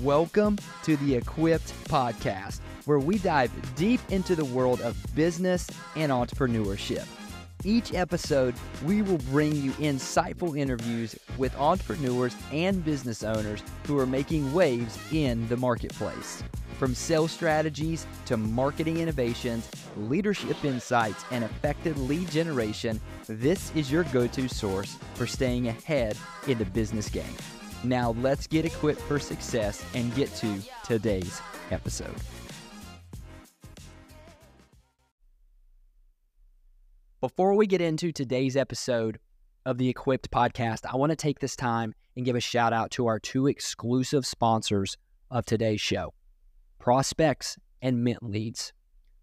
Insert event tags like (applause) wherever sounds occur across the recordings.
Welcome to the Equipped Podcast, where we dive deep into the world of business and entrepreneurship. Each episode, we will bring you insightful interviews with entrepreneurs and business owners who are making waves in the marketplace. From sales strategies to marketing innovations, leadership insights, and effective lead generation, this is your go to source for staying ahead in the business game. Now, let's get equipped for success and get to today's episode. Before we get into today's episode of the Equipped podcast, I want to take this time and give a shout out to our two exclusive sponsors of today's show Prospex and Mint Leads.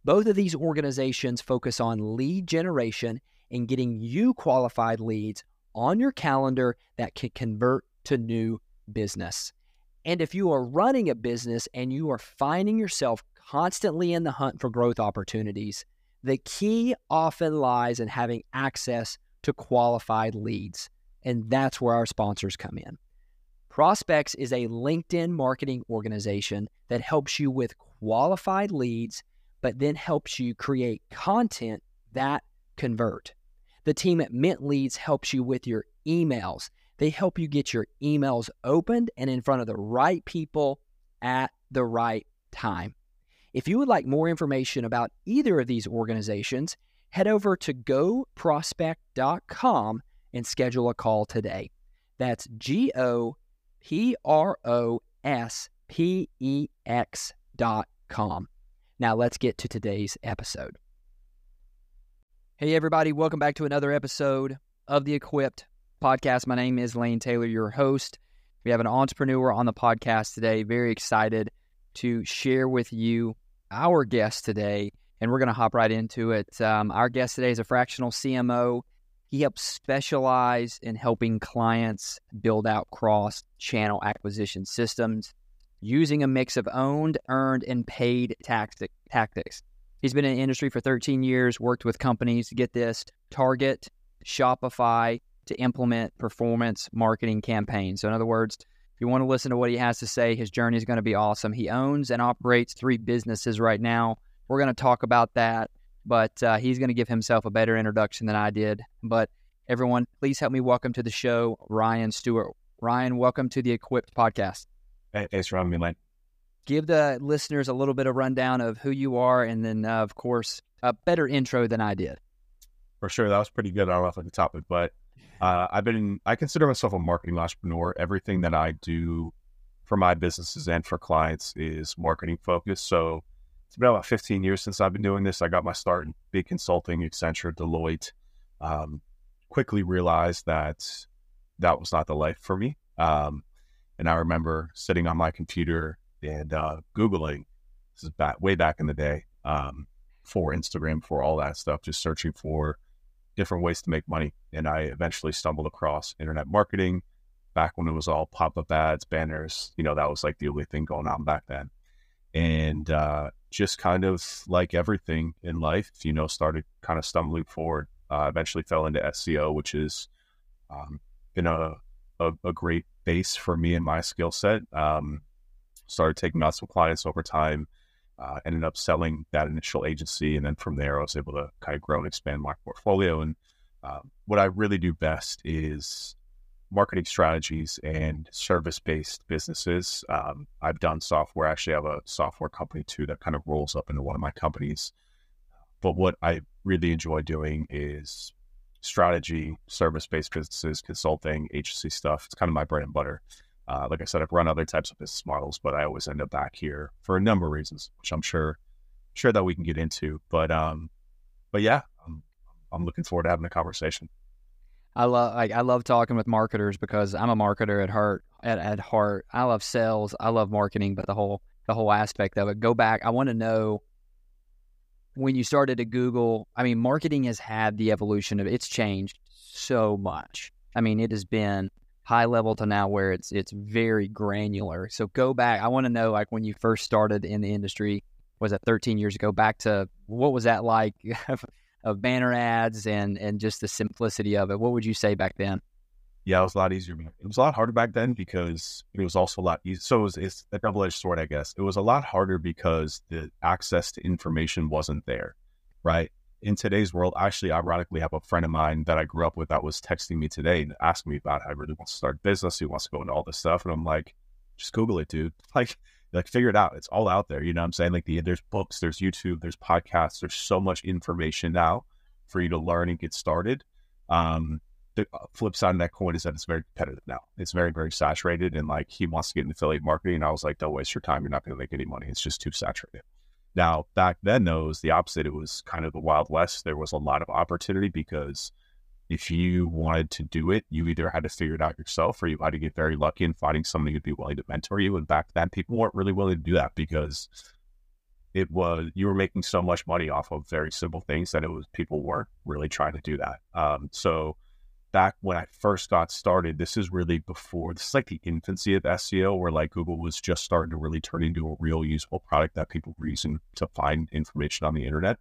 Both of these organizations focus on lead generation and getting you qualified leads on your calendar that can convert to new business. And if you are running a business and you are finding yourself constantly in the hunt for growth opportunities, the key often lies in having access to qualified leads. And that's where our sponsors come in. Prospex is a LinkedIn marketing organization that helps you with qualified leads, but then helps you create content that convert. The team at Mint Leads helps you with your emails they help you get your emails opened and in front of the right people at the right time. If you would like more information about either of these organizations, head over to goprospex.com and schedule a call today. That's G O P R O S P E X dot com. Now let's get to today's episode. Hey, everybody, welcome back to another episode of the Equipped podcast. My name is Lane Taylor, your host. We have an entrepreneur on the podcast today. Very excited to share with you our guest today, and we're going to hop right into it. Um, our guest today is a fractional CMO. He helps specialize in helping clients build out cross channel acquisition systems using a mix of owned, earned, and paid tactic, tactics. He's been in the industry for 13 years, worked with companies, to get this, Target, Shopify, to implement performance marketing campaigns. So, in other words, if you want to listen to what he has to say, his journey is going to be awesome. He owns and operates three businesses right now. We're going to talk about that, but uh, he's going to give himself a better introduction than I did. But everyone, please help me welcome to the show Ryan Stewart. Ryan, welcome to the Equipped podcast. Hey, thanks for having me, Lane. Give the listeners a little bit of rundown of who you are, and then, uh, of course, a better intro than I did. For sure, that was pretty good. I don't know if I can top it, but uh, I've been, I consider myself a marketing entrepreneur. Everything that I do for my businesses and for clients is marketing focused. So it's been about 15 years since I've been doing this. I got my start in big consulting, Accenture, Deloitte. Um, quickly realized that that was not the life for me. Um, and I remember sitting on my computer and uh, Googling, this is back, way back in the day, um, for Instagram, for all that stuff, just searching for different ways to make money. And I eventually stumbled across internet marketing back when it was all pop up ads, banners. You know, that was like the only thing going on back then. And uh, just kind of like everything in life, you know, started kind of stumbling forward. Uh, eventually fell into SEO, which has um, been a, a, a, great base for me and my skill set. Um, started taking on some clients over time uh, ended up selling that initial agency. And then from there, I was able to kind of grow and expand my portfolio. And uh, what I really do best is marketing strategies and service based businesses. Um, I've done software. I actually have a software company too that kind of rolls up into one of my companies. But what I really enjoy doing is strategy, service based businesses, consulting, agency stuff. It's kind of my bread and butter. Uh, like I said, I've run other types of business models, but I always end up back here for a number of reasons, which I'm sure sure that we can get into. But um, but yeah, I'm, I'm looking forward to having a conversation. I love like I love talking with marketers because I'm a marketer at heart. At, at heart, I love sales. I love marketing, but the whole the whole aspect of it. Go back. I want to know when you started at Google. I mean, marketing has had the evolution of it's changed so much. I mean, it has been high level to now where it's it's very granular. So go back. I want to know like when you first started in the industry, was it 13 years ago? Back to what was that like (laughs) of banner ads and and just the simplicity of it? What would you say back then? Yeah, it was a lot easier. It was a lot harder back then because it was also a lot easier. So it was, it's a double edged sword, I guess. It was a lot harder because the access to information wasn't there, right? In today's world, actually, ironically, I have a friend of mine that I grew up with that was texting me today and asking me about how he really wants to start a business. He wants to go into all this stuff. And I'm like, just Google it, dude. (laughs) Like, like figure it out. It's all out there. You know what I'm saying? Like the there's books, there's YouTube, there's podcasts, there's so much information now for you to learn and get started. Um, the uh, flip side of that coin is that it's very competitive now. It's very, very saturated. And like he wants to get into affiliate marketing. And I was like, don't waste your time. You're not going to make any money. It's just too saturated. Now, back then, though, it was the opposite. It was kind of the Wild West. There was a lot of opportunity because if you wanted to do it, you either had to figure it out yourself or you had to get very lucky in finding somebody who'd be willing to mentor you. And back then, people weren't really willing to do that because it was you were making so much money off of very simple things that it was people weren't really trying to do that. Um, so back when I first got started, this is really before this is like the infancy of SEO, where like Google was just starting to really turn into a real useful product that people reason to find information on the internet.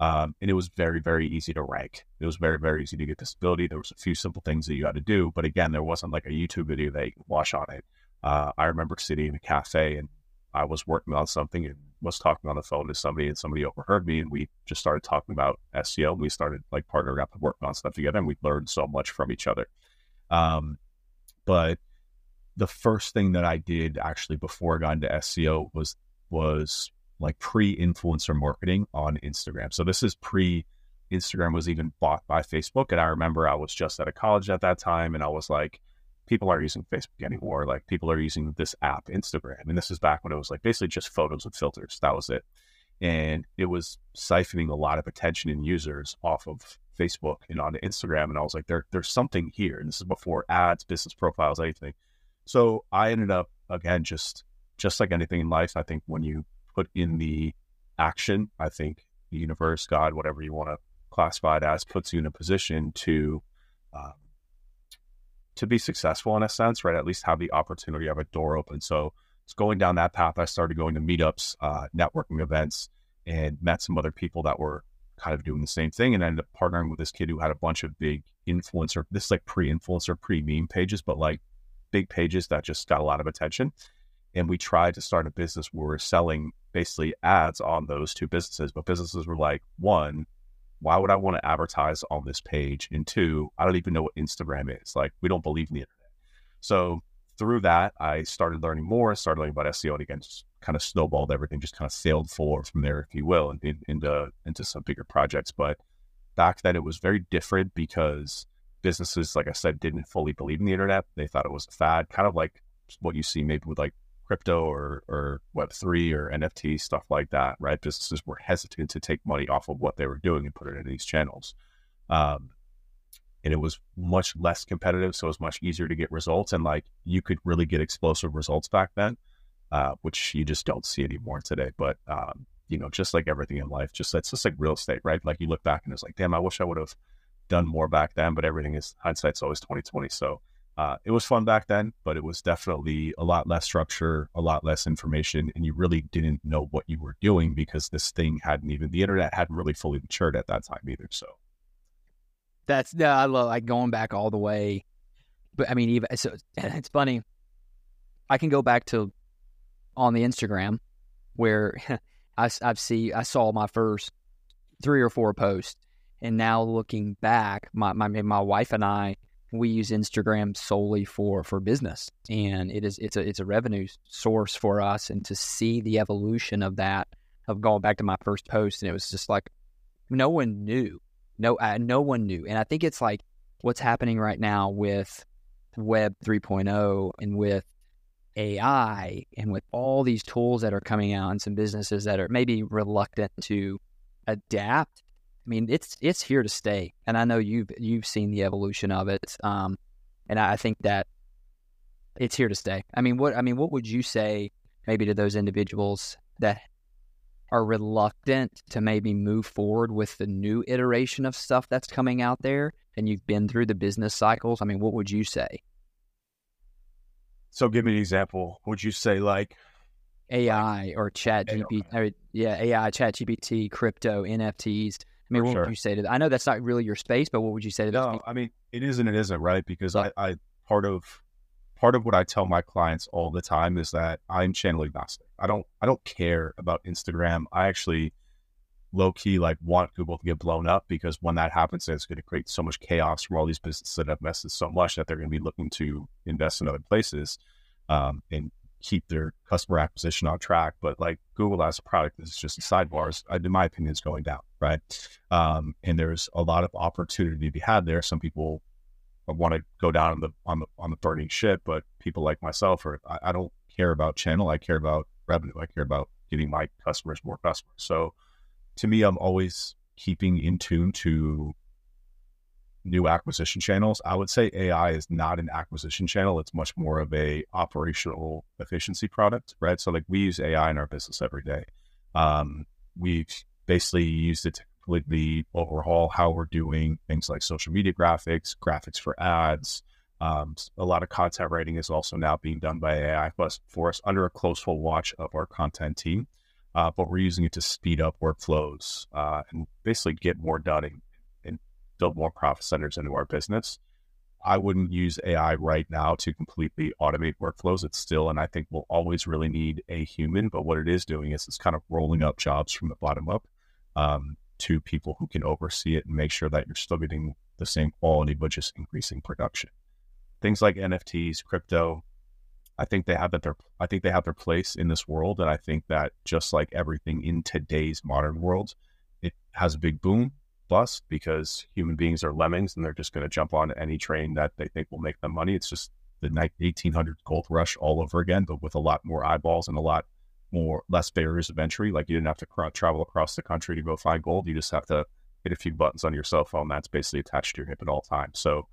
Um, and it was very, very easy to rank. It was very, very easy to get visibility. There was a few simple things that you had to do, but again, there wasn't like a YouTube video that you could watch on it. Uh, I remember sitting in a cafe and I was working on something and was talking on the phone to somebody and somebody overheard me and we just started talking about SEO and we started like partnering up and working on stuff together and we learned so much from each other. Um, but the first thing that I did actually before I got into SEO was was like pre-influencer marketing on Instagram. So this is pre Instagram was even bought by Facebook. And I remember I was just out of college at that time and I was like, people aren't using Facebook anymore. Like people are using this app, Instagram. And this is back when it was like basically just photos with filters. That was it. And it was siphoning a lot of attention and users off of Facebook and onto Instagram. And I was like, there, there's something here. And this is before ads, business profiles, anything. So I ended up again, just just like anything in life, I think when you put in the action, I think the universe, God, whatever you want to classify it as, puts you in a position to um, to be successful in a sense, right? At least have the opportunity of a door open. So it's going down that path. I started going to meetups, uh, networking events, and met some other people that were kind of doing the same thing. And I ended up partnering with this kid who had a bunch of big influencer, this is like pre-influencer, pre-meme pages, but like big pages that just got a lot of attention. And we tried to start a business where we're selling basically ads on those two businesses. But businesses were like, one, why would I want to advertise on this page? And two, I don't even know what Instagram is. Like, we don't believe in the internet. So through that, I started learning more, started learning about SEO, and again, just kind of snowballed everything, just kind of sailed forward from there, if you will, and in, into into some bigger projects. But back then, it was very different because businesses, like I said, didn't fully believe in the internet. They thought it was a fad, kind of like what you see maybe with like crypto or, or Web3 or NFT, stuff like that, right? Businesses were hesitant to take money off of what they were doing and put it into these channels. Um, and it was much less competitive. So it was much easier to get results. And like you could really get explosive results back then, uh, which you just don't see anymore today. But, um, you know, just like everything in life, just it's just like real estate, right? Like you look back and it's like, damn, I wish I would have done more back then, but everything is hindsight's always 2020. So uh, it was fun back then, but it was definitely a lot less structure, a lot less information, and you really didn't know what you were doing because this thing hadn't even the internet hadn't really fully matured at that time either. So that's I love like going back all the way. But I mean, even so, (laughs) it's funny. I can go back to on the Instagram where (laughs) I I've see I saw my first three or four posts, and now looking back, my my my wife and I we use Instagram solely for for business, and it is it's a it's a revenue source for us. And to see the evolution of that, of going back to my first post, and it was just like no one knew, no uh, no one knew, and I think it's like what's happening right now with Web 3.0 and with AI and with all these tools that are coming out, and some businesses that are maybe reluctant to adapt I mean, it's it's here to stay, and I know you've you've seen the evolution of it, um, and I think that it's here to stay. I mean, what I mean, what would you say maybe to those individuals that are reluctant to maybe move forward with the new iteration of stuff that's coming out there, and you've been through the business cycles? I mean, what would you say? So, give me an example. Would you say like AI or Chat GPT? Yeah, AI, Chat GPT, crypto, NFTs mean, what sure. would you say to that? I know that's not really your space, but what would you say to that? No, people? I mean it is and it isn't, right? Because I, I part of part of what I tell my clients all the time is that I'm channel agnostic. I don't I don't care about Instagram. I actually low key like want Google to get blown up because when that happens, it's going to create so much chaos from all these businesses that have messed so much that they're going to be looking to invest in other places um, and keep their customer acquisition on track. But like Google as a product is just sidebars, uh, in my opinion, is going down, right? Um, and there's a lot of opportunity to be had there. Some people want to go down on the on the on the burning ship, but people like myself are I, I don't care about channel. I care about revenue. I care about getting my customers more customers. So to me, I'm always keeping in tune to new acquisition channels. I would say AI is not an acquisition channel. It's much more of a operational efficiency product, right? So like we use AI in our business every day. Um, we've basically used it to completely overhaul how we're doing things like social media graphics, graphics for ads. Um, a lot of content writing is also now being done by AI plus for us under a close full watch of our content team. Uh, but we're using it to speed up workflows uh, and basically get more done and build more profit centers into our business. I wouldn't use AI right now to completely automate workflows. It's still, and I think we'll always really need a human. But what it is doing is it's kind of rolling up jobs from the bottom up um, to people who can oversee it and make sure that you're still getting the same quality, but just increasing production. Things like NFTs, crypto, I think they have that their I think they have their place in this world, and I think that just like everything in today's modern world, it has a big boom because human beings are lemmings and they're just going to jump on any train that they think will make them money. It's just the 1800 gold rush all over again, but with a lot more eyeballs and a lot more less barriers of entry. Like you didn't have to cr- travel across the country to go find gold. You just have to hit a few buttons on your cell phone that's basically attached to your hip at all times. So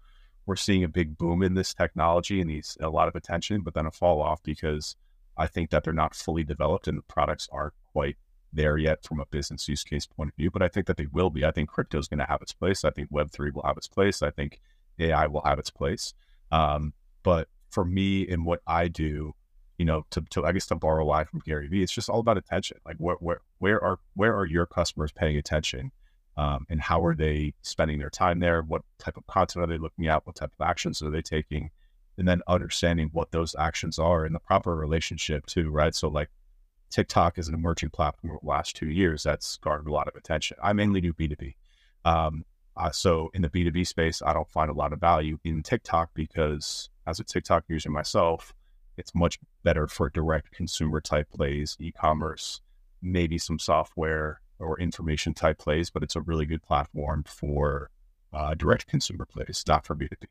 we're seeing a big boom in this technology and these a lot of attention, but then a fall off because I think that they're not fully developed and the products aren't quite there yet from a business use case point of view. But I think that they will be. I think crypto is going to have its place. I think Web three will have its place. I think AI will have its place. Um, but for me and what I do, you know, to, to I guess to borrow a line from Gary Vee, it's just all about attention. Like where where where are where are your customers paying attention? Um, and how are they spending their time there? What type of content are they looking at? What type of actions are they taking? And then understanding what those actions are and the proper relationship too, right? So like TikTok is an emerging platform over the last two years that's garnered a lot of attention. I mainly do B2B. Um, uh, so in the B2B space, I don't find a lot of value in TikTok because as a TikTok user myself, it's much better for direct consumer type plays, e-commerce, maybe some software or information type plays, but it's a really good platform for uh, direct consumer plays, not for B2B.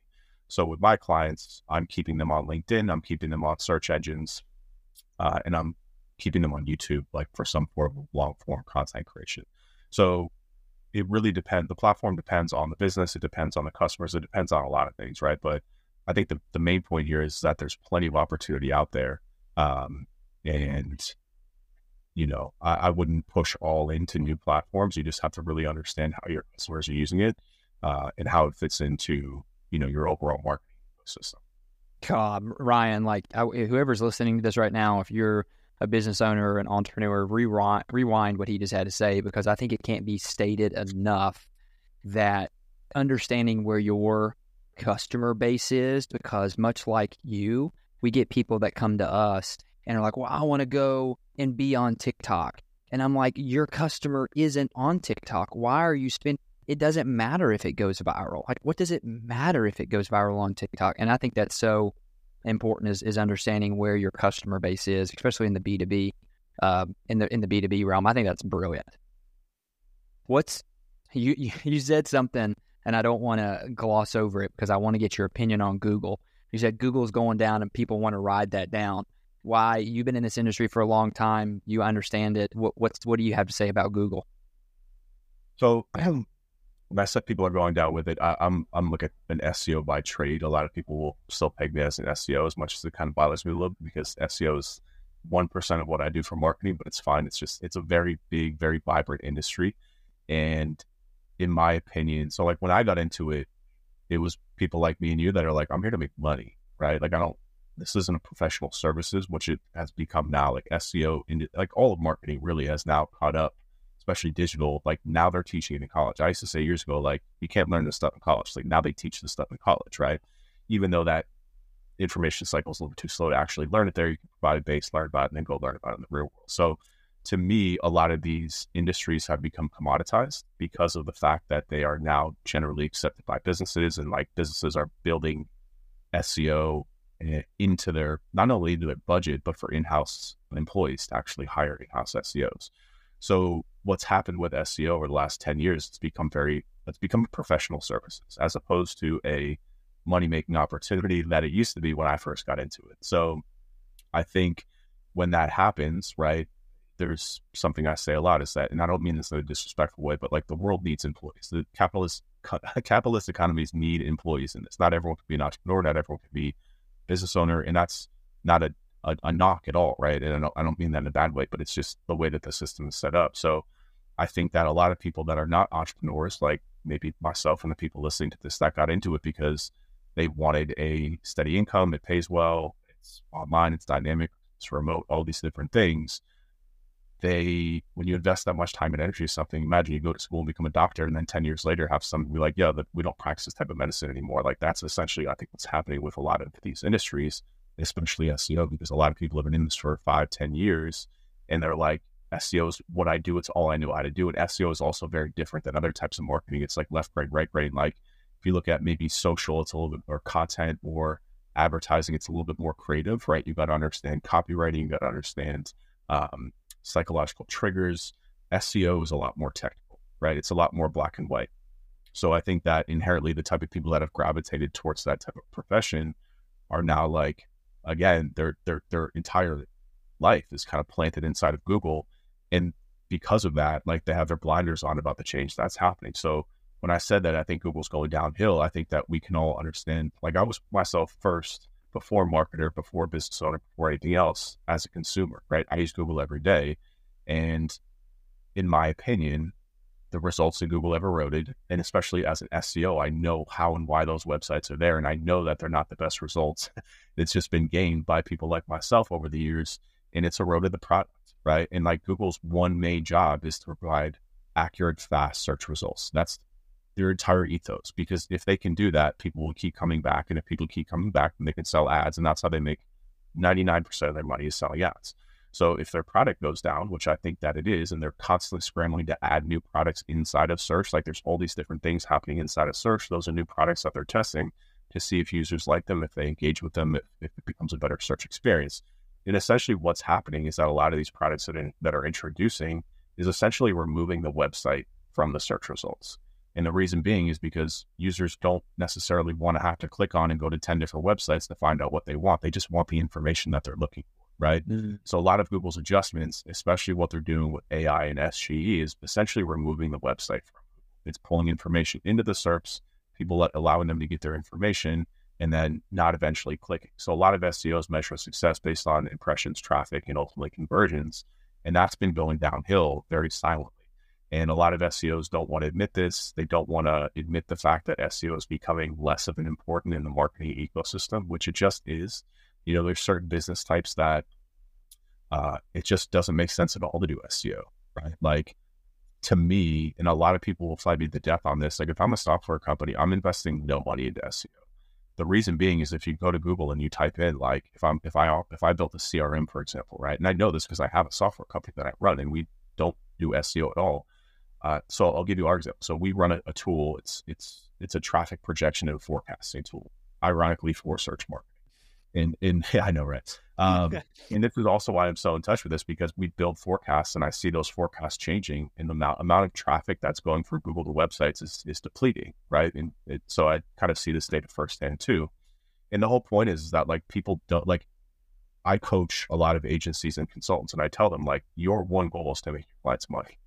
So with my clients, I'm keeping them on LinkedIn, I'm keeping them on search engines, uh, and I'm keeping them on YouTube, like for some form of long form content creation. So it really depends. The platform depends on the business, it depends on the customers, it depends on a lot of things, right? But I think the, the main point here is that there's plenty of opportunity out there. Um, and, you know, I, I, wouldn't push all into new platforms. You just have to really understand how your customers are using it uh, and how it fits into, you know, your overall marketing system. God, Ryan, like I, whoever's listening to this right now, if you're a business owner or an entrepreneur, rewind, rewind what he just had to say because I think it can't be stated enough that understanding where your customer base is, because much like you, we get people that come to us and are like, well, I want to go and be on TikTok. And I'm like, your customer isn't on TikTok. Why are you spending? It doesn't matter if it goes viral. Like, what does it matter if it goes viral on TikTok? And I think that's so important is, is understanding where your customer base is, especially in the B two B, uh, in the in the B two B realm. I think that's brilliant. What's you you, (laughs) said something, and I don't want to gloss over it because I want to get your opinion on Google. You said Google's going down, and people want to ride that down. Why? You've been in this industry for a long time. You understand it. What what's what do you have to say about Google? So I (clears throat) have when I people are going down with it, I, am I'm, I'm like a, an SEO by trade. A lot of people will still peg me as an SEO as much as it kind of bothers me a little because SEO is one percent of what I do for marketing, but it's fine. It's just it's a very big, very vibrant industry, and in my opinion, so like when I got into it, it was people like me and you that are like, I'm here to make money, right? Like I don't. This isn't a professional services, which it has become now. Like SEO, and like all of marketing, really has now caught up especially digital, like now they're teaching it in college. I used to say years ago, like you can't learn this stuff in college. Like now they teach this stuff in college, right? Even though that information cycle is a little bit too slow to actually learn it there, you can provide a base, learn about it, and then go learn about it in the real world. So to me, a lot of these industries have become commoditized because of the fact that they are now generally accepted by businesses and like businesses are building SEO eh, into their not only into their budget, but for in-house employees to actually hire in-house SEOs. So what's happened with SEO over the last 10 years, it's become very, it's become professional services as opposed to a money making opportunity that it used to be when I first got into it. So I think when that happens, right, there's something I say a lot is that, and I don't mean this in a disrespectful way, but like the world needs employees. The capitalist (laughs) capitalist economies need employees in this. Not everyone can be an entrepreneur. Not everyone can be business owner, and that's not a, a, a knock at all, right? And I don't, I don't mean that in a bad way, but it's just the way that the system is set up. So I think that a lot of people that are not entrepreneurs, like maybe myself and the people listening to this, that got into it because they wanted a steady income. It pays well. It's online. It's dynamic. It's remote. All these different things they when you invest that much time and energy in something, imagine you go to school and become a doctor, and then ten years later have somebody be like, "Yeah, we don't practice this type of medicine anymore." Like that's essentially, I think, what's happening with a lot of these industries, especially SEO, because a lot of people have been in this for five, ten years, and they're like, "SEO is what I do. It's all I know how to do." And SEO is also very different than other types of marketing. It's like left brain, right brain. Like if you look at maybe social, it's a little bit more content or advertising. It's a little bit more creative, right? You got to understand copywriting. You got to understand um, psychological triggers. SEO is a lot more technical, right? It's a lot more black and white. So I think that inherently the type of people that have gravitated towards that type of profession are now like, again, their their their entire life is kind of planted inside of Google. And because of that, like they have their blinders on about the change that's happening. So when I said that I think Google's going downhill, I think that we can all understand. Like I was myself first before marketer, before business owner, before anything else as a consumer, right? I use Google every day. And in my opinion, the results that Google ever eroded, and especially as an SEO, I know how and why those websites are there. And I know that they're not the best results. (laughs) it's just been gained by people like myself over the years, and it's eroded the product, right? And like Google's one main job is to provide accurate, fast search results. That's their entire ethos because if they can do that, people will keep coming back. And if people keep coming back, then they can sell ads. And that's how they make 99% of their money is selling ads. So if their product goes down, which I think that it is, and they're constantly scrambling to add new products inside of search, like there's all these different things happening inside of search. Those are new products that they're testing to see if users like them, if they engage with them, if, if it becomes a better search experience. And essentially what's happening is that a lot of these products that, in, that are introducing is essentially removing the website from the search results. And the reason being is because users don't necessarily want to have to click on and go to 10 different websites to find out what they want. They just want the information that they're looking for, right? Mm-hmm. So a lot of Google's adjustments, especially what they're doing with AI and SGE, is essentially removing the website from Google. It's pulling information into the SERPs, people allowing them to get their information and then not eventually clicking. So a lot of SEOs measure success based on impressions, traffic, and ultimately conversions. And that's been going downhill very silently. And a lot of SEOs don't want to admit this. They don't want to admit the fact that SEO is becoming less of an important in the marketing ecosystem, which it just is. You know, there's certain business types that uh, it just doesn't make sense at all to do SEO, right? Like to me, and a lot of people will fly me to death on this. Like if I'm a software company, I'm investing no money into SEO. The reason being is if you go to Google and you type in like if I'm if I if I built a CRM for example, right? And I know this because I have a software company that I run and we don't do SEO at all uh, so I'll give you our example. So we run a, a, tool. It's it's it's a traffic projection and forecasting tool, ironically for search marketing. And and yeah, (laughs) I know, right? Um, (laughs) and this is also why I'm so in touch with this because we build forecasts and I see those forecasts changing, and the amount amount of traffic that's going through Google to websites is is depleting, right? And it, so I kind of see this data firsthand too. And the whole point is, is that like people don't like. I coach a lot of agencies and consultants, and I tell them like your one goal is to make your clients money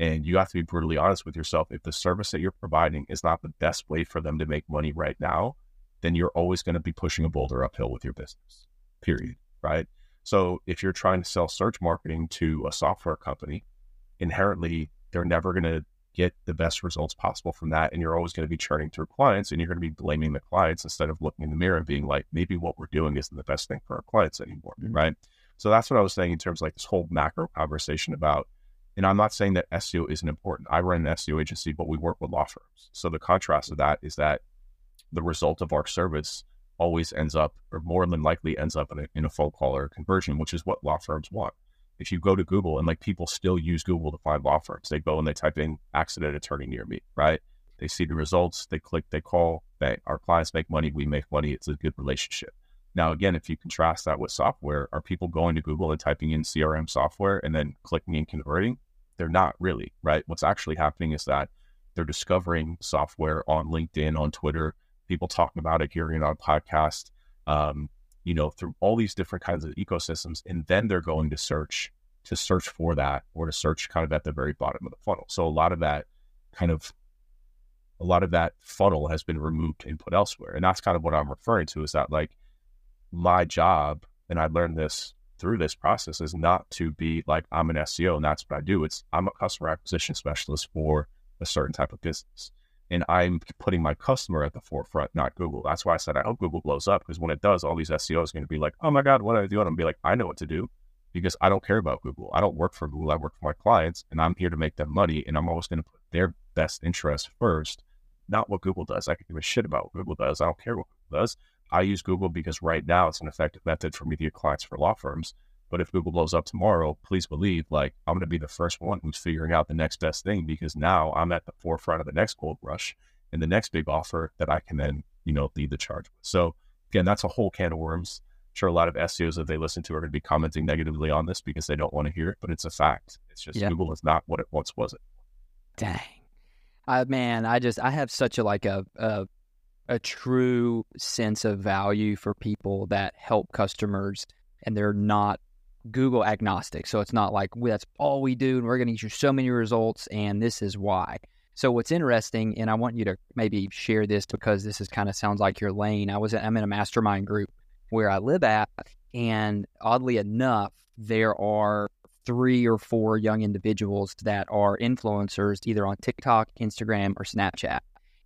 and you have to be brutally honest with yourself. If the service that you're providing is not the best way for them to make money right now, then you're always going to be pushing a boulder uphill with your business, period. Right. So if you're trying to sell search marketing to a software company, inherently, they're never going to get the best results possible from that. And you're always going to be churning through clients and you're going to be blaming the clients instead of looking in the mirror and being like, maybe what we're doing isn't the best thing for our clients anymore. Mm-hmm. Right. So that's what I was saying in terms of like this whole macro conversation about And I'm not saying that SEO isn't important. I run an SEO agency, but we work with law firms. So the contrast of that is that the result of our service always ends up, or more than likely ends up in a, in a phone call or a conversion, which is what law firms want. If you go to Google and like people still use Google to find law firms, they go and they type in accident attorney near me, right? They see the results, they click, they call, they, our clients make money, we make money. It's a good relationship. Now, again, if you contrast that with software, are people going to Google and typing in CRM software and then clicking and converting? They're not really, right? What's actually happening is that they're discovering software on LinkedIn, on Twitter, people talking about it, hearing it on podcast, um, you know, through all these different kinds of ecosystems. And then they're going to search to search for that or to search kind of at the very bottom of the funnel. So a lot of that kind of a lot of that funnel has been removed and put elsewhere. And that's kind of what I'm referring to is that like my job, and I learned this through this process is not to be like I'm an SEO and that's what I do. It's I'm a customer acquisition specialist for a certain type of business. And I'm putting my customer at the forefront, not Google. That's why I said I hope Google blows up because when it does, all these SEOs are going to be like, oh my God, what do I do? And I'm be like, I know what to do because I don't care about Google. I don't work for Google. I work for my clients and I'm here to make them money. And I'm always going to put their best interest first, not what Google does. I can give a shit about what Google does. I don't care what Google does. I use Google because right now it's an effective method for me to get clients for law firms. But if Google blows up tomorrow, please believe like I'm going to be the first one who's figuring out the next best thing because now I'm at the forefront of the next gold rush and the next big offer that I can then, you know, lead the charge with. So again, that's a whole can of worms. I'm sure a lot of SEOs that they listen to are going to be commenting negatively on this because they don't want to hear it, but it's a fact. It's just yeah. Google is not what it once was. It. Dang. I man, I just I have such a like a, a a true sense of value for people that help customers and they're not Google agnostic. So it's not like that's all we do and we're going to get you so many results and this is why. So what's interesting, and I want you to maybe share this because this is kind of sounds like your lane. I was I'm in a mastermind group where I live at, and oddly enough, there are three or four young individuals that are influencers either on TikTok, Instagram, or Snapchat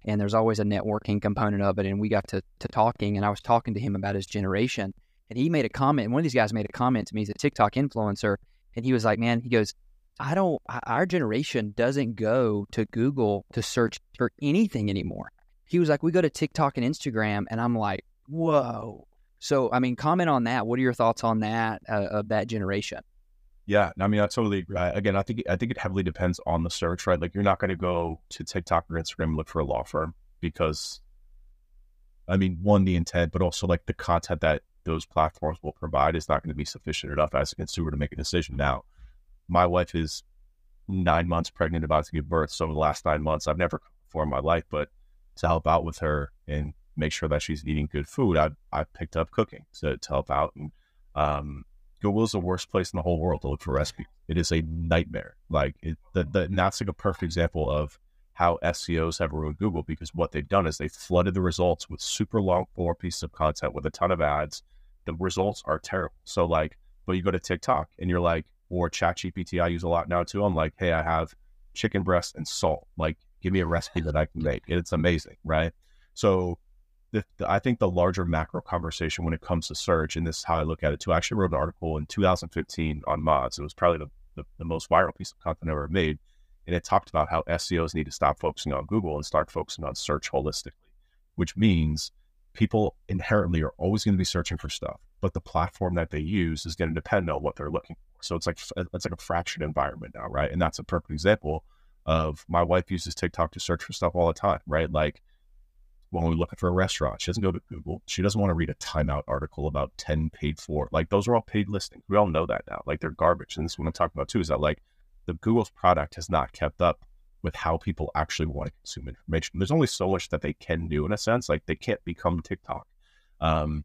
and there's always a networking component of it. And we got to, to talking, and I was talking to him about his generation, and he made a comment. One of these guys made a comment to me. He's a TikTok influencer, and he was like, "Man, he goes, I don't. Our generation doesn't go to Google to search for anything anymore." He was like, "We go to TikTok and Instagram," and I'm like, "Whoa." So, I mean, comment on that. What are your thoughts on that uh, of that generation? Yeah, I mean, I totally agree. Again, I think I think it heavily depends on the search, right? Like, you're not going to go to TikTok or Instagram and look for a law firm because, I mean, one, the intent, but also like the content that those platforms will provide is not going to be sufficient enough as a consumer to make a decision. Now, my wife is nine months pregnant, about to give birth. So, the last nine months, I've never before in my life, but to help out with her and make sure that she's eating good food, I I picked up cooking to, to help out and um Google is the worst place in the whole world to look for recipes. It is a nightmare. Like it, the, the, that's like a perfect example of how SEOs have ruined Google because what they've done is they flooded the results with super long form pieces of content with a ton of ads. The results are terrible. So like, but you go to TikTok and you're like, or ChatGPT, I use a lot now too. I'm like, hey, I have chicken breast and salt. Like, give me a recipe that I can make. It's amazing, right? So the, the, I think the larger macro conversation when it comes to search, and this is how I look at it too. I actually wrote an article in 2015 on Moz. It was probably the, the, the most viral piece of content I ever made. And it talked about how SEOs need to stop focusing on Google and start focusing on search holistically, which means people inherently are always going to be searching for stuff, but the platform that they use is going to depend on what they're looking for. So it's like it's like a fractured environment now, right? And that's a perfect example of my wife uses TikTok to search for stuff all the time, right? Like when we're looking for a restaurant. She doesn't go to Google. She doesn't want to read a Time Out article about 10 paid for. Like those are all paid listings. We all know that now. Like they're garbage. And this is what I'm talking about too, is that like the Google's product has not kept up with how people actually want to consume information. There's only so much that they can do in a sense. Like they can't become TikTok. Um,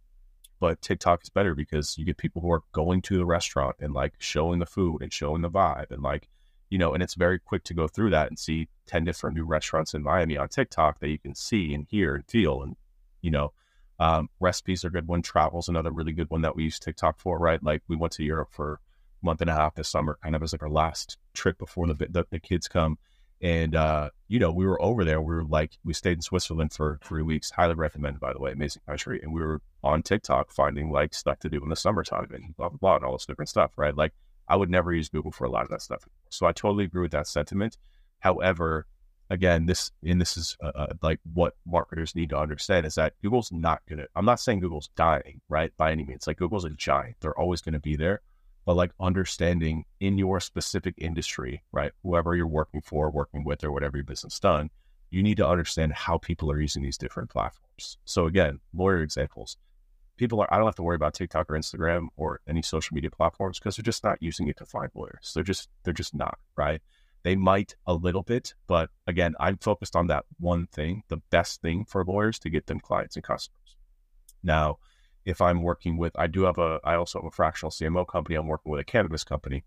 but TikTok is better because you get people who are going to the restaurant and like showing the food and showing the vibe and like you know, and it's very quick to go through that and see 10 different new restaurants in Miami on TikTok that you can see and hear and feel. And, you know, um, recipes are good one. Travel's another really good one that we use TikTok for, right? Like we went to Europe for a month and a half this summer, kind of as like our last trip before the, the, the kids come. And, uh, you know, we were over there. We were like, we stayed in Switzerland for three weeks. Highly recommended, by the way. Amazing country. And we were on TikTok finding like stuff to do in the summertime and blah, blah, blah, and all this different stuff, right? Like, I would never use Google for a lot of that stuff. So I totally agree with that sentiment. However, again, this and this is uh, uh, like what marketers need to understand is that Google's not gonna. I'm not saying Google's dying, right? By any means, like Google's a giant; they're always going to be there. But like understanding in your specific industry, right? Whoever you're working for, working with, or whatever your business done, you need to understand how people are using these different platforms. So again, lawyer examples. People are. I don't have to worry about TikTok or Instagram or any social media platforms because they're just not using it to find lawyers. They're just they're just not right they might a little bit, but again, I'm focused on that one thing, the best thing for lawyers to get them clients and customers. Now, if I'm working with, I do have a, I also have a fractional CMO company. I'm working with a cannabis company,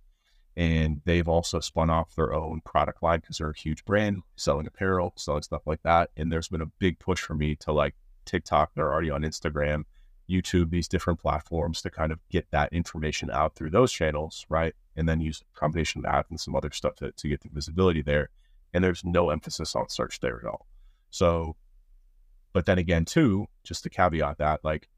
and they've also spun off their own product line because they're a huge brand, selling apparel, selling stuff like that. And there's been a big push for me to like TikTok. They're already on Instagram, YouTube, these different platforms to kind of get that information out through those channels, right? and then use a combination of ads and some other stuff to, to get the visibility there. And there's no emphasis on search there at all. So, but then again, too, just to caveat that, like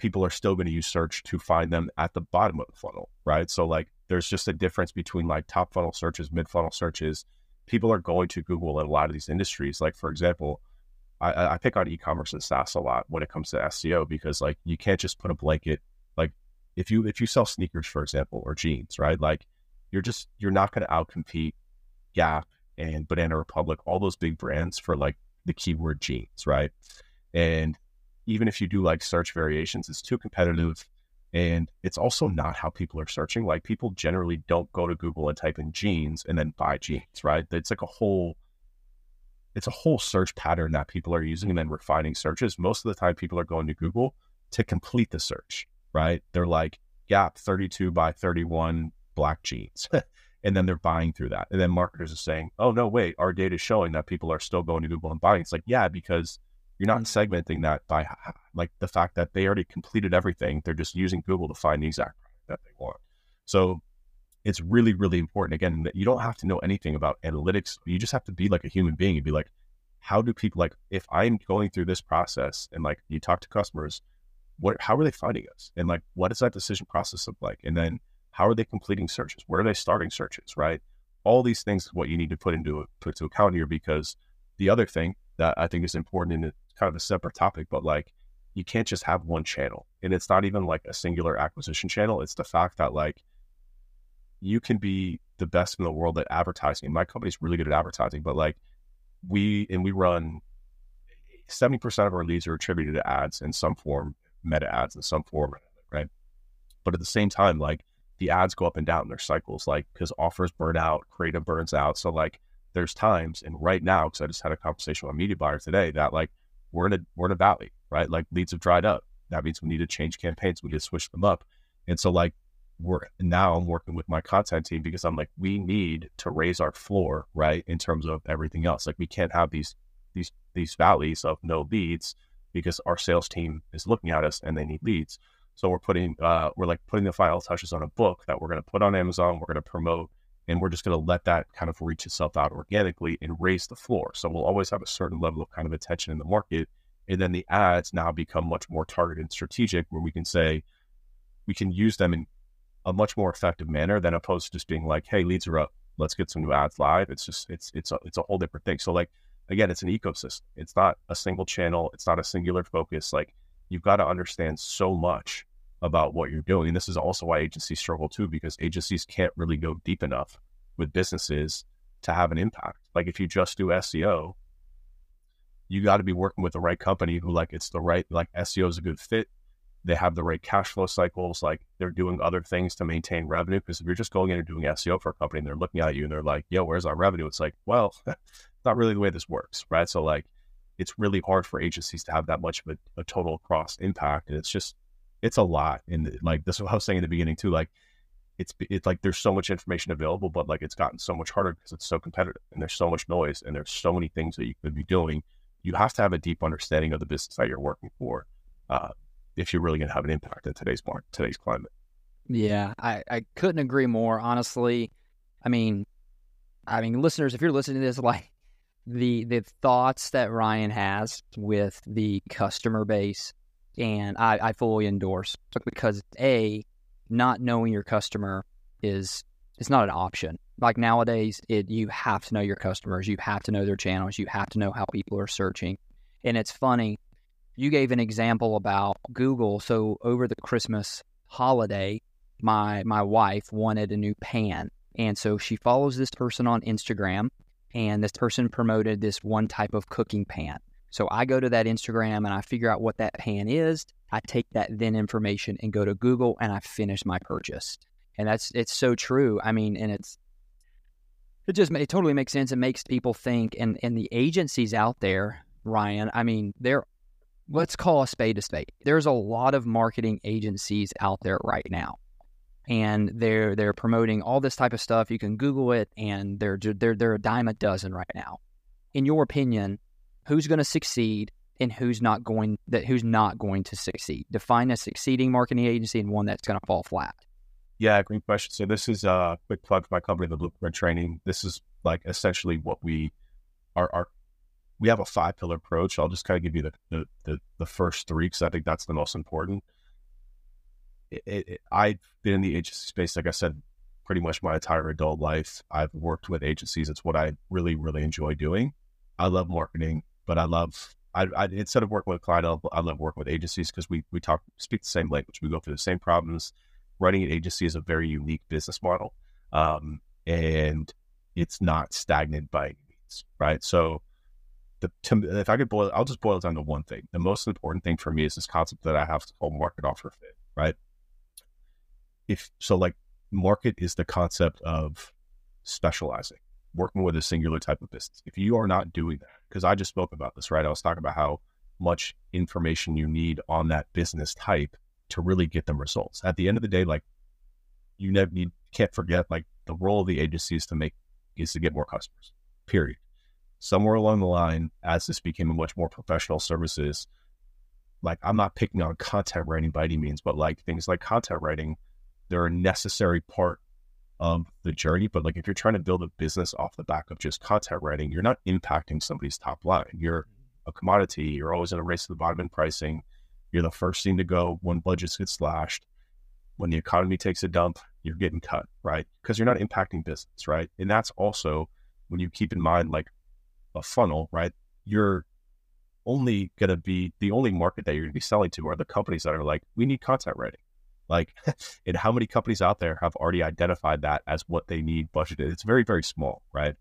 people are still going to use search to find them at the bottom of the funnel, right? So, like, there's just a difference between like top funnel searches, mid funnel searches. People are going to Google in a lot of these industries. Like, for example, I, I pick on e-commerce and SaaS a lot when it comes to SEO because like you can't just put a blanket like if you if you sell sneakers, for example, or jeans, right? Like you're just you're not going to outcompete Gap and Banana Republic, all those big brands for like the keyword jeans, right? And even if you do like search variations, it's too competitive. And it's also not how people are searching. Like people generally don't go to Google and type in jeans and then buy jeans, right? It's like a whole it's a whole search pattern that people are using and then refining searches. Most of the time people are going to Google to complete the search right? They're like Gap 32 by 31 black jeans. (laughs) and then they're buying through that. And then marketers are saying, oh, no, wait, our data is showing that people are still going to Google and buying. It's like, yeah, because you're not segmenting that by like the fact that they already completed everything. They're just using Google to find the exact product that they want. So it's really, really important. Again, that you don't have to know anything about analytics. You just have to be like a human being and be like, how do people like if I'm going through this process and like you talk to customers, what how are they finding us and like what does that decision process look like and then how are they completing searches where are they starting searches right all these things what you need to put into put to account here because the other thing that i think is important it's kind of a separate topic but like you can't just have one channel and it's not even like a singular acquisition channel it's the fact that like you can be the best in the world at advertising and my company's really good at advertising but like we and we run 70% of our leads are attributed to ads in some form meta ads in some form, right? But at the same time, like the ads go up and down in their cycles, like because offers burn out, creative burns out. So like there's times, and right now, because I just had a conversation with a media buyer today, that like we're in a we're in a valley, right? Like leads have dried up. That means we need to change campaigns. We need to switch them up. And so like we're now I'm working with my content team because I'm like, we need to raise our floor, right? In terms of everything else. Like we can't have these these these valleys of no leads because our sales team is looking at us and they need leads. So we're putting, uh, we're like putting the final touches on a book that we're going to put on Amazon. We're going to promote, and we're just going to let that kind of reach itself out organically and raise the floor. So we'll always have a certain level of kind of attention in the market, and then the ads now become much more targeted and strategic, where we can say we can use them in a much more effective manner than opposed to just being like, "Hey, leads are up. Let's get some new ads live." It's just it's it's a, it's a whole different thing. So like again, it's an ecosystem. It's not a single channel. It's not a singular focus. Like you've got to understand so much about what you're doing. And this is also why agencies struggle too, because agencies can't really go deep enough with businesses to have an impact. Like if you just do SEO, you got to be working with the right company who like it's the right like SEO is a good fit. They have the right cash flow cycles. Like they're doing other things to maintain revenue. Because if you're just going in and doing SEO for a company and they're looking at you and they're like, "Yo, where's our revenue?" It's like, well, (laughs) not really the way this works, right? So like it's really hard for agencies to have that much of a, a total cross impact. And it's just it's a lot. And like this is what I was saying in the beginning too. Like it's it's like there's so much information available, but like it's gotten so much harder because it's so competitive and there's so much noise and there's so many things that you could be doing. You have to have a deep understanding of the business that you're working for uh, if you're really going to have an impact in today's market, today's climate. Yeah, I, I couldn't agree more. Honestly, I mean, I mean, listeners, if you're listening to this, (laughs) like the the thoughts that Ryan has with the customer base, and I, I fully endorse because a not knowing your customer is it's not an option. Like nowadays, it you have to know your customers, you have to know their channels, you have to know how people are searching. And it's funny, you gave an example about Google. So over the Christmas holiday, my my wife wanted a new pan. And so she follows this person on Instagram and this person promoted this one type of cooking pan. So I go to that Instagram and I figure out what that pan is. I take that then information and go to Google and I finish my purchase. And that's it's so true. I mean, and it's it just it totally makes sense. It makes people think and and the agencies out there, Ryan, I mean, they're let's call a spade a spade. There's a lot of marketing agencies out there right now. And they're they're promoting all this type of stuff. You can Google it, and they're they're they're a dime a dozen right now. In your opinion, who's going to succeed and who's not going that who's not going to succeed. Define a succeeding marketing agency and one that's going to fall flat. Yeah, great question. So this is a quick plug for my company, the Blueprint Training. This is like essentially what we are. We have a five pillar approach. I'll just kind of give you the the, the, the first three because I think that's the most important. It, it, I've been in the agency space, like I said, pretty much my entire adult life. I've worked with agencies. It's what I really, really enjoy doing. I love marketing but I love I, I, instead of working with client, I love working with agencies because we we talk speak the same language. We go through the same problems. Running an agency is a very unique business model, um, and it's not stagnant by any means, right? So, the to, if I could boil, I'll just boil it down to one thing. The most important thing for me is this concept that I have called market offer fit, right? If so, like market is the concept of specializing working with a singular type of business. If you are not doing that, because I just spoke about this, right? I was talking about how much information you need on that business type to really get them results. At the end of the day, like you never you can't forget like the role of the agency is to make is to get more customers. Period. Somewhere along the line, as this became a much more professional services, like I'm not picking on content writing by any means, but like things like content writing, they're a necessary part of the journey. But like if you're trying to build a business off the back of just content writing, you're not impacting somebody's top line. You're a commodity. You're always in a race to the bottom in pricing. You're the first thing to go when budgets get slashed. When the economy takes a dump, you're getting cut, right? Because you're not impacting business, right? And that's also when you keep in mind like a funnel, right? You're only going to be the only market that you're going to be selling to are the companies that are like, we need content writing. Like, (laughs) and how many companies out there have already identified that as what they need budgeted? It's very, very small, right?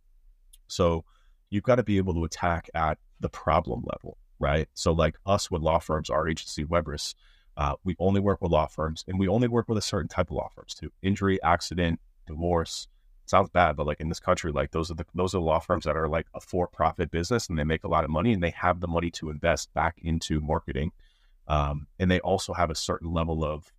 So you've got to be able to attack at the problem level, right? So, like us with law firms, our agency, Webris, uh, we only work with law firms and we only work with a certain type of law firms too injury, accident, divorce. Sounds bad, but like in this country, like those are the those are law firms that are like a for profit business and they make a lot of money and they have the money to invest back into marketing. Um, and they also have a certain level of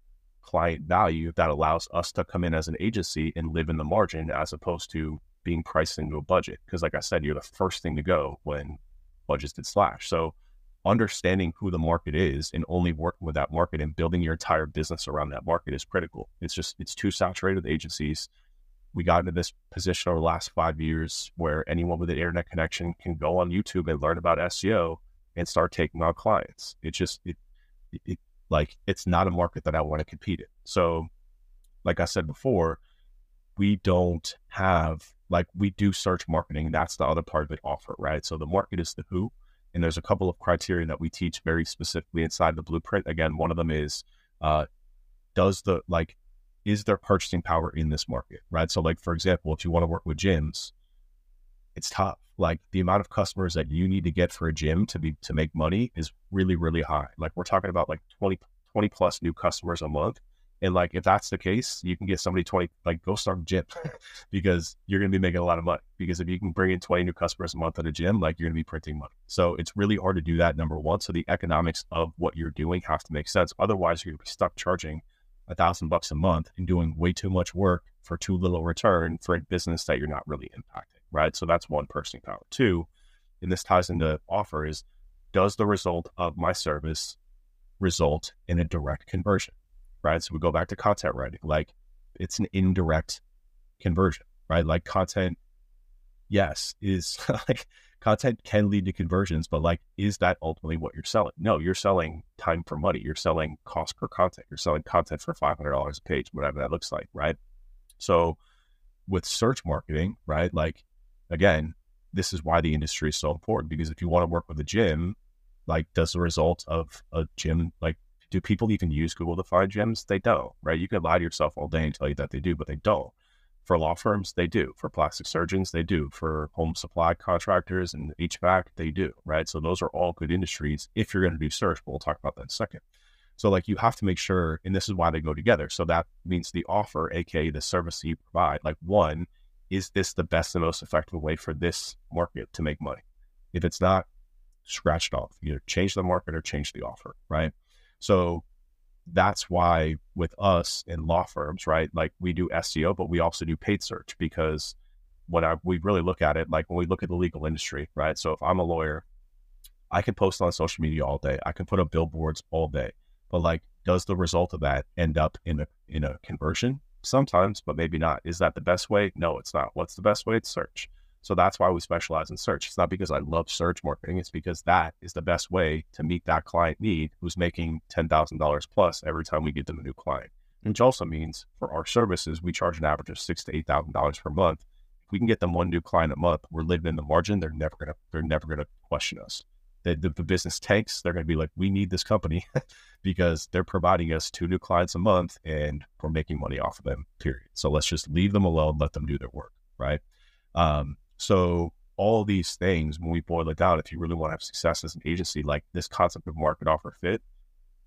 client value that allows us to come in as an agency and live in the margin as opposed to being priced into a budget. Because, like I said, you're the first thing to go when budgets get slashed. So, understanding who the market is and only working with that market and building your entire business around that market is critical. It's just, it's too saturated with agencies. We got into this position over the last five years where anyone with an internet connection can go on YouTube and learn about SEO and start taking on clients. It just, it, it, like it's not a market that I want to compete in. So, like I said before, we don't have like we do search marketing. That's the other part of the offer, right? So the market is the who, and there's a couple of criteria that we teach very specifically inside the blueprint. Again, one of them is uh, does the like is there purchasing power in this market, right? So like for example, if you want to work with gyms, it's tough. Like the amount of customers that you need to get for a gym to be to make money is really, really high. Like we're talking about like 20, 20 plus new customers a month. And like if that's the case, you can get somebody 20, like go start a gym (laughs) because you're gonna be making a lot of money. Because if you can bring in 20 new customers a month at a gym, like you're gonna be printing money. So it's really hard to do that, number one. So the economics of what you're doing has to make sense. Otherwise, you're gonna be stuck charging a thousand bucks a month and doing way too much work for too little return for a business that you're not really impacting right? So that's one purchasing power. Two, and this ties into offer is does the result of my service result in a direct conversion, right? So we go back to content writing, like it's an indirect conversion, right? Like content, yes, is (laughs) like content can lead to conversions, but like, is that ultimately what you're selling? No, you're selling time for money. You're selling cost per content. You're selling content for $500 a page, whatever that looks like, right? So with search marketing, right? Like, again, this is why the industry is so important because if you want to work with a gym, like, does the result of a gym, like, do people even use Google to find gyms? They don't, right? You can lie to yourself all day and tell you that they do, but they don't. For law firms, they do. For plastic surgeons, they do. For home supply contractors and HVAC, they do, right? So those are all good industries if you're going to do search, but we'll talk about that in a second. So like you have to make sure, and this is why they go together. So that means the offer, aka the service that you provide, like one, is this the best and most effective way for this market to make money? If it's not, scratch it off. Either change the market or change the offer, right? So that's why with us in law firms, right? Like we do SEO, but we also do paid search because when I, we really look at it, like when we look at the legal industry, right? So if I'm a lawyer, I can post on social media all day. I can put up billboards all day, but like, does the result of that end up in a in a conversion? Sometimes, but maybe not. Is that the best way? No, it's not. What's the best way? It's search. So that's why we specialize in search. It's not because I love search marketing. It's because that is the best way to meet that client need who's making $10,000 plus every time we get them a new client. Which also means for our services, we charge an average of six to $8,000 per month. If we can get them one new client a month, we're living in the margin. They're never going to, they're never going to question us. The, the, the business tanks, they're going to be like, we need this company (laughs) because they're providing us two new clients a month and we're making money off of them, period. So let's just leave them alone, let them do their work. Right. Um, so all these things, when we boil it down, if you really want to have success as an agency, like this concept of market offer fit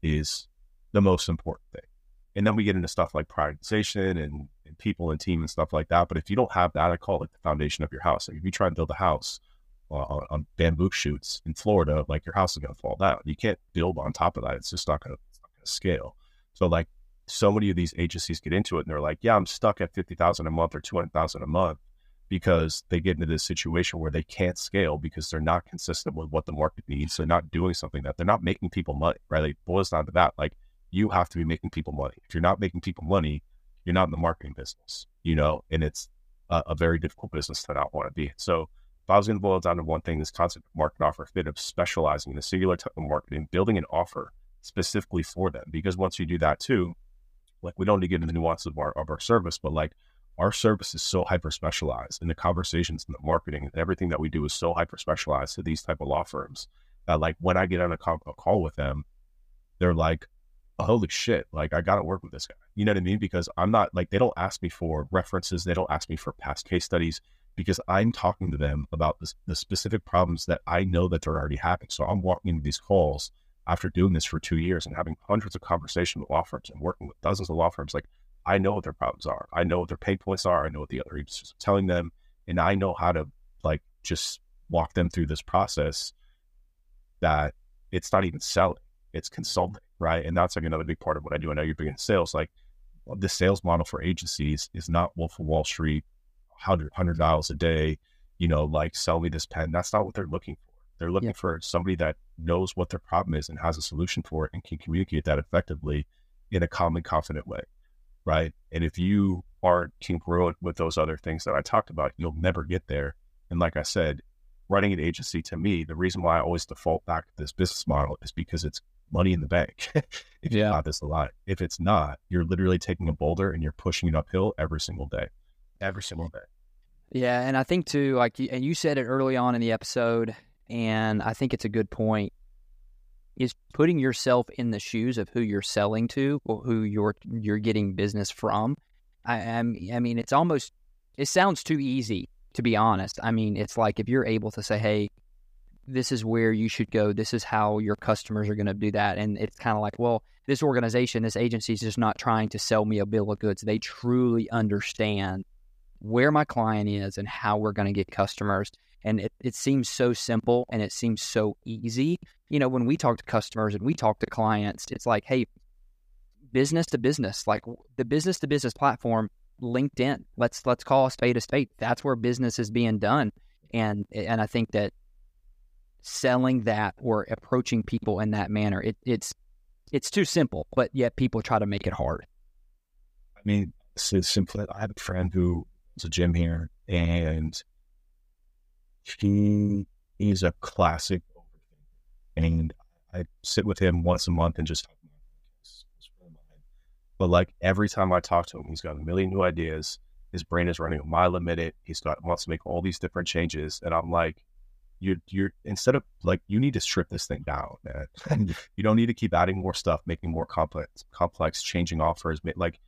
is the most important thing. And then we get into stuff like prioritization and, and people and team and stuff like that. But if you don't have that, I call it the foundation of your house. Like if you try and build a house on, on bamboo shoots in Florida, like your house is going to fall down. You can't build on top of that. It's just not going to scale. So like so many of these agencies get into it and they're like, yeah, I'm stuck at 50,000 a month or 200,000 a month because they get into this situation where they can't scale because they're not consistent with what the market needs. They're not doing something that they're not making people money, right? Like boils down to that. Like you have to be making people money. If you're not making people money, you're not in the marketing business, you know, and it's a, a very difficult business to not want to be. So if I was going to boil it down to one thing, this concept of market offer fit of specializing in a singular type of marketing, building an offer specifically for them. Because once you do that too, like we don't need to get into the nuances of our, of our service, but like our service is so hyper specialized and the conversations and the marketing and everything that we do is so hyper specialized to these type of law firms that like when I get on a, call, a call with them, they're like, holy shit, like I got to work with this guy. You know what I mean? Because I'm not like, they don't ask me for references. They don't ask me for past case studies because I'm talking to them about the specific problems that I know that they're already having. So I'm walking into these calls after doing this for two years and having hundreds of conversations with law firms and working with dozens of law firms. Like I know what their problems are. I know what their pain points are. I know what the other agencies are telling them, and I know how to like just walk them through this process. That it's not even selling; it's consulting, right? And that's like another big part of what I do. I know you're big in sales. Like the sales model for agencies is not Wolf of Wall Street, 100, 100 dials a day. You know, like sell me this pen. That's not what they're looking for. They're looking yeah. for somebody that knows what their problem is and has a solution for it and can communicate that effectively in a calm and confident way right? And if you aren't congruent with those other things that I talked about, you'll never get there. And like I said, running an agency to me, the reason why I always default back to this business model is because it's money in the bank. (laughs) if yeah. you got this a lot, if it's not, you're literally taking a boulder and you're pushing it uphill every single day, every single day. Yeah, and I think too, like, and you said it early on in the episode, and I think it's a good point is putting yourself in the shoes of who you're selling to or who you're you're getting business from. I, am. I mean, it's almost it sounds too easy to be honest. I mean, it's like if you're able to say, "Hey, this is where you should go. This is how your customers are going to do that," and it's kind of like, well, this organization, this agency is just not trying to sell me a bill of goods. They truly understand where my client is and how we're going to get customers. And it, it seems so simple and it seems so easy. You know, when we talk to customers and we talk to clients, it's like, hey, business to business, like the business to business platform, LinkedIn. Let's let's call a spade a spade. That's where business is being done. And and I think that selling that or approaching people in that manner, it, it's it's too simple, but yet people try to make it hard. I mean, it's simple. I have a friend who is a gym here, and he is a classic and I sit with him once a month and just talk about But like every time I talk to him, he's got a million new ideas. His brain is running a mile a minute. He's got wants to make all these different changes, and I'm like, you you're instead of like you need to strip this thing down, man. (laughs) you don't need to keep adding more stuff, making more complex, complex, changing offers. Like,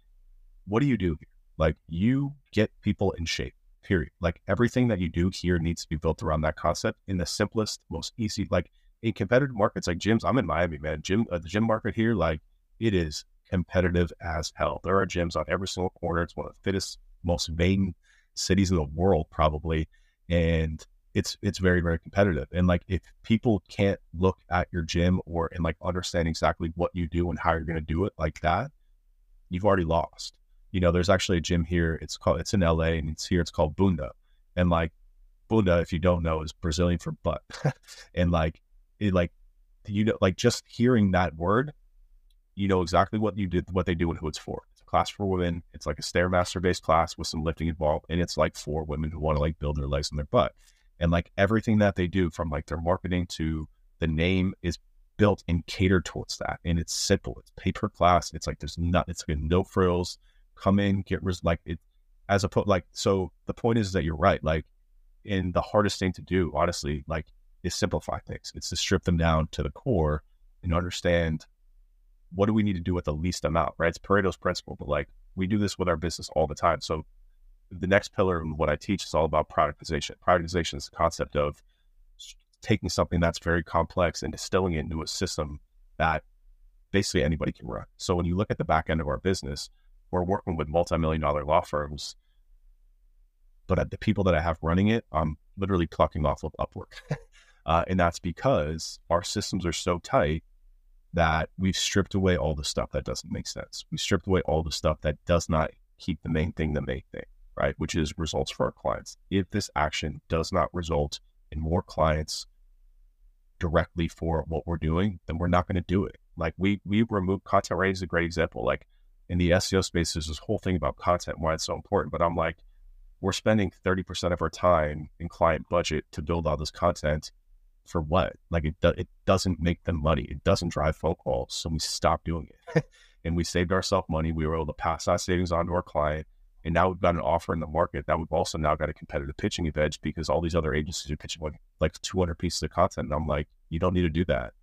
what do you do here? Like, you get people in shape. Period. Like everything that you do here needs to be built around that concept in the simplest, most easy. Like in competitive markets like gyms, I'm in Miami, man. Gym, uh, the gym market here, like it is competitive as hell. There are gyms on every single corner. It's one of the fittest, most vain cities in the world, probably, and it's it's very very competitive. And like if people can't look at your gym or and like understand exactly what you do and how you're going to do it like that, you've already lost. You know, there's actually a gym here. It's called it's in LA and it's here. It's called Bunda, and like Bunda, if you don't know, is Brazilian for butt, (laughs) and like it like you know like just hearing that word you know exactly what you did, what they do, and who it's for. It's a class for women. It's like a stairmaster based class with some lifting involved, and it's like for women who want to like build their legs and their butt. And like everything that they do, from like their marketing to the name, is built and catered towards that. And it's simple. It's pay per class. It's like there's not. It's like no frills. Come in, get res- like it. As a like so. The point is that you're right. Like, and the hardest thing to do, honestly, like is simplify things. It's to strip them down to the core and understand what do we need to do with the least amount, right? It's Pareto's principle, but like we do this with our business all the time. So the next pillar of what I teach is all about productization. Productization is the concept of taking something that's very complex and distilling it into a system that basically anybody can run. So when you look at the back end of our business, we're working with multi-million dollar law firms, but at the people that I have running it, I'm literally plucking off of Upwork. (laughs) uh, and that's because our systems are so tight that we've stripped away all the stuff that doesn't make sense. We stripped away all the stuff that does not keep the main thing the main thing, right? Which is results for our clients. If this action does not result in more clients directly for what we're doing, then we're not going to do it. Like we we remove content writing is a great example. Like in the SEO space, there's this whole thing about content, why it's so important. But I'm like, we're spending 30% of our time in client budget to build all this content for what? Like it, do, it doesn't make them money. It doesn't drive phone calls. So we stopped doing it (laughs) and we saved ourselves money. We were able to pass that savings on to our client. And now we've got an offer in the market that we've also now got a competitive pitching advantage because all these other agencies are pitching like, like 200 pieces of content. And I'm like, you don't need to do that.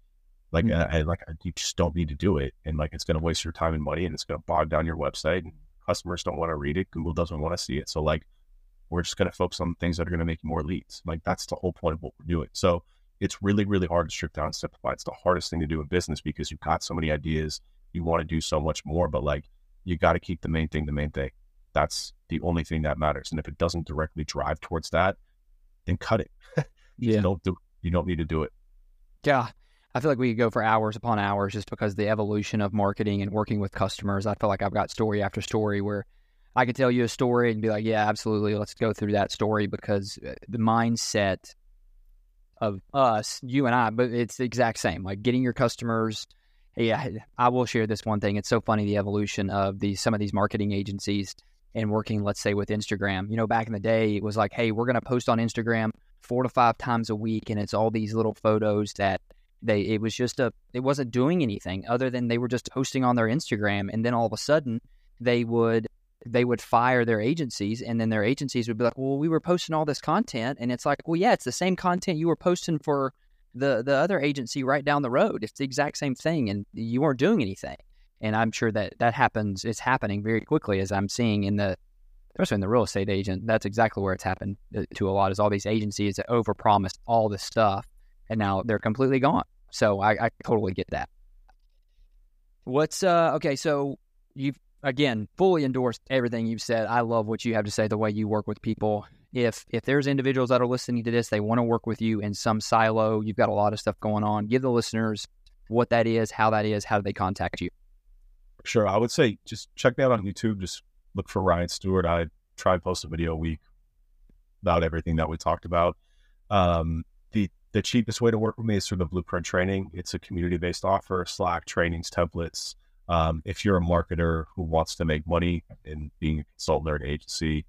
Like, mm-hmm. I, I, like, you just don't need to do it. And like, it's going to waste your time and money and it's going to bog down your website. And customers don't want to read it. Google doesn't want to see it. So like, we're just going to focus on things that are going to make more leads. Like that's the whole point of what we're doing. So it's really, really hard to strip down and simplify. It's the hardest thing to do in business because you've got so many ideas. You want to do so much more, but like you got to keep the main thing the main thing. That's the only thing that matters. And if it doesn't directly drive towards that, then cut it. (laughs) yeah. Don't do you don't need to do it. Yeah. I feel like we could go for hours upon hours just because the evolution of marketing and working with customers. I feel like I've got story after story where I could tell you a story and be like, yeah, absolutely. Let's go through that story because uh, the mindset of us, you and I, but it's the exact same. Like getting your customers. Yeah, I will share this one thing. It's so funny the evolution of these some of these marketing agencies and working, let's say, with Instagram. You know, back in the day, it was like, hey, we're going to post on Instagram four to five times a week, and it's all these little photos that they. It was just a. It wasn't doing anything other than they were just posting on their Instagram, and then all of a sudden they would they would fire their agencies and then their agencies would be like well we were posting all this content and it's like well yeah it's the same content you were posting for the the other agency right down the road it's the exact same thing and you weren't doing anything and i'm sure that that happens it's happening very quickly as i'm seeing in the especially in the real estate agent that's exactly where it's happened uh, to a lot is all these agencies that overpromised all this stuff and now they're completely gone so i, I totally get that what's uh okay so you've again, fully endorsed everything you've said. I love what you have to say, the way you work with people. If if there's individuals that are listening to this, they want to work with you in some silo, you've got a lot of stuff going on. Give the listeners what that is, how that is, how do they contact you? Sure. I would say just check me out on YouTube. Just look for Ryan Stewart. I try post a video a week about everything that we talked about. Um, the the cheapest way to work with me is through the Blueprint Training. It's a community based offer, Slack trainings, templates, um, if you're a marketer who wants to make money in being a consultant or an agency,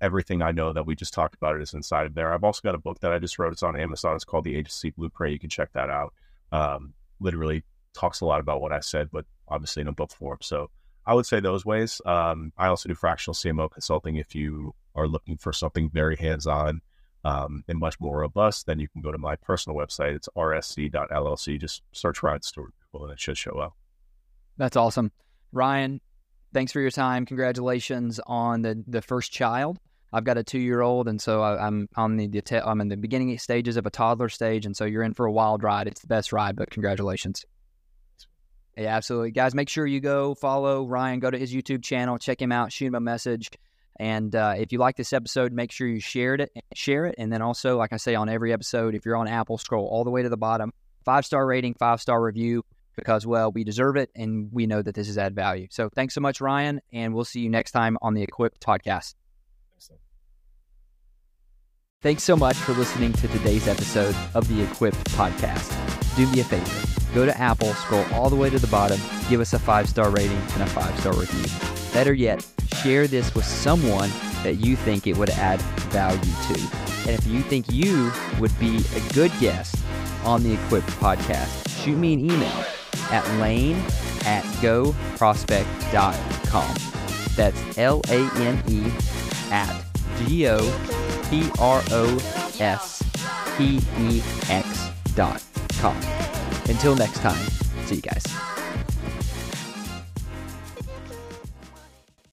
everything I know that we just talked about is inside of there. I've also got a book that I just wrote. It's on Amazon. It's called The Agency Blueprint. You can check that out. Um, literally talks a lot about what I said, but obviously in a book form. So I would say those ways. Um, I also do fractional CMO consulting. If you are looking for something very hands on um, and much more robust, then you can go to my personal website. It's rsc.llc. Just search Ryan Stewart Google and it should show up. That's awesome. Ryan, thanks for your time. Congratulations on the, the first child. I've got a two year old, and so I, am on the, the I'm in the beginning stages of a toddler stage, and so you're in for a wild ride. It's the best ride, but congratulations. Yeah, absolutely, guys. Make sure you go follow Ryan. Go to his YouTube channel, check him out, shoot him a message, and uh, if you like this episode, make sure you shared it, share it, and then also, like I say on every episode, if you're on Apple, scroll all the way to the bottom, five star rating, five star review, because well, we deserve it, and we know that this is add value. So thanks so much, Ryan, and we'll see you next time on the Equipped podcast. Thanks so much for listening to today's episode of the Equipped Podcast. Do me a favor go to Apple, scroll all the way to the bottom, give us a five star rating and a five star review. Better yet, share this with someone that you think it would add value to. And if you think you would be a good guest on the Equipped Podcast, shoot me an email at lane at goprospex.com. That's L A N E at G O P R O S P E X dot Until next time, see you guys.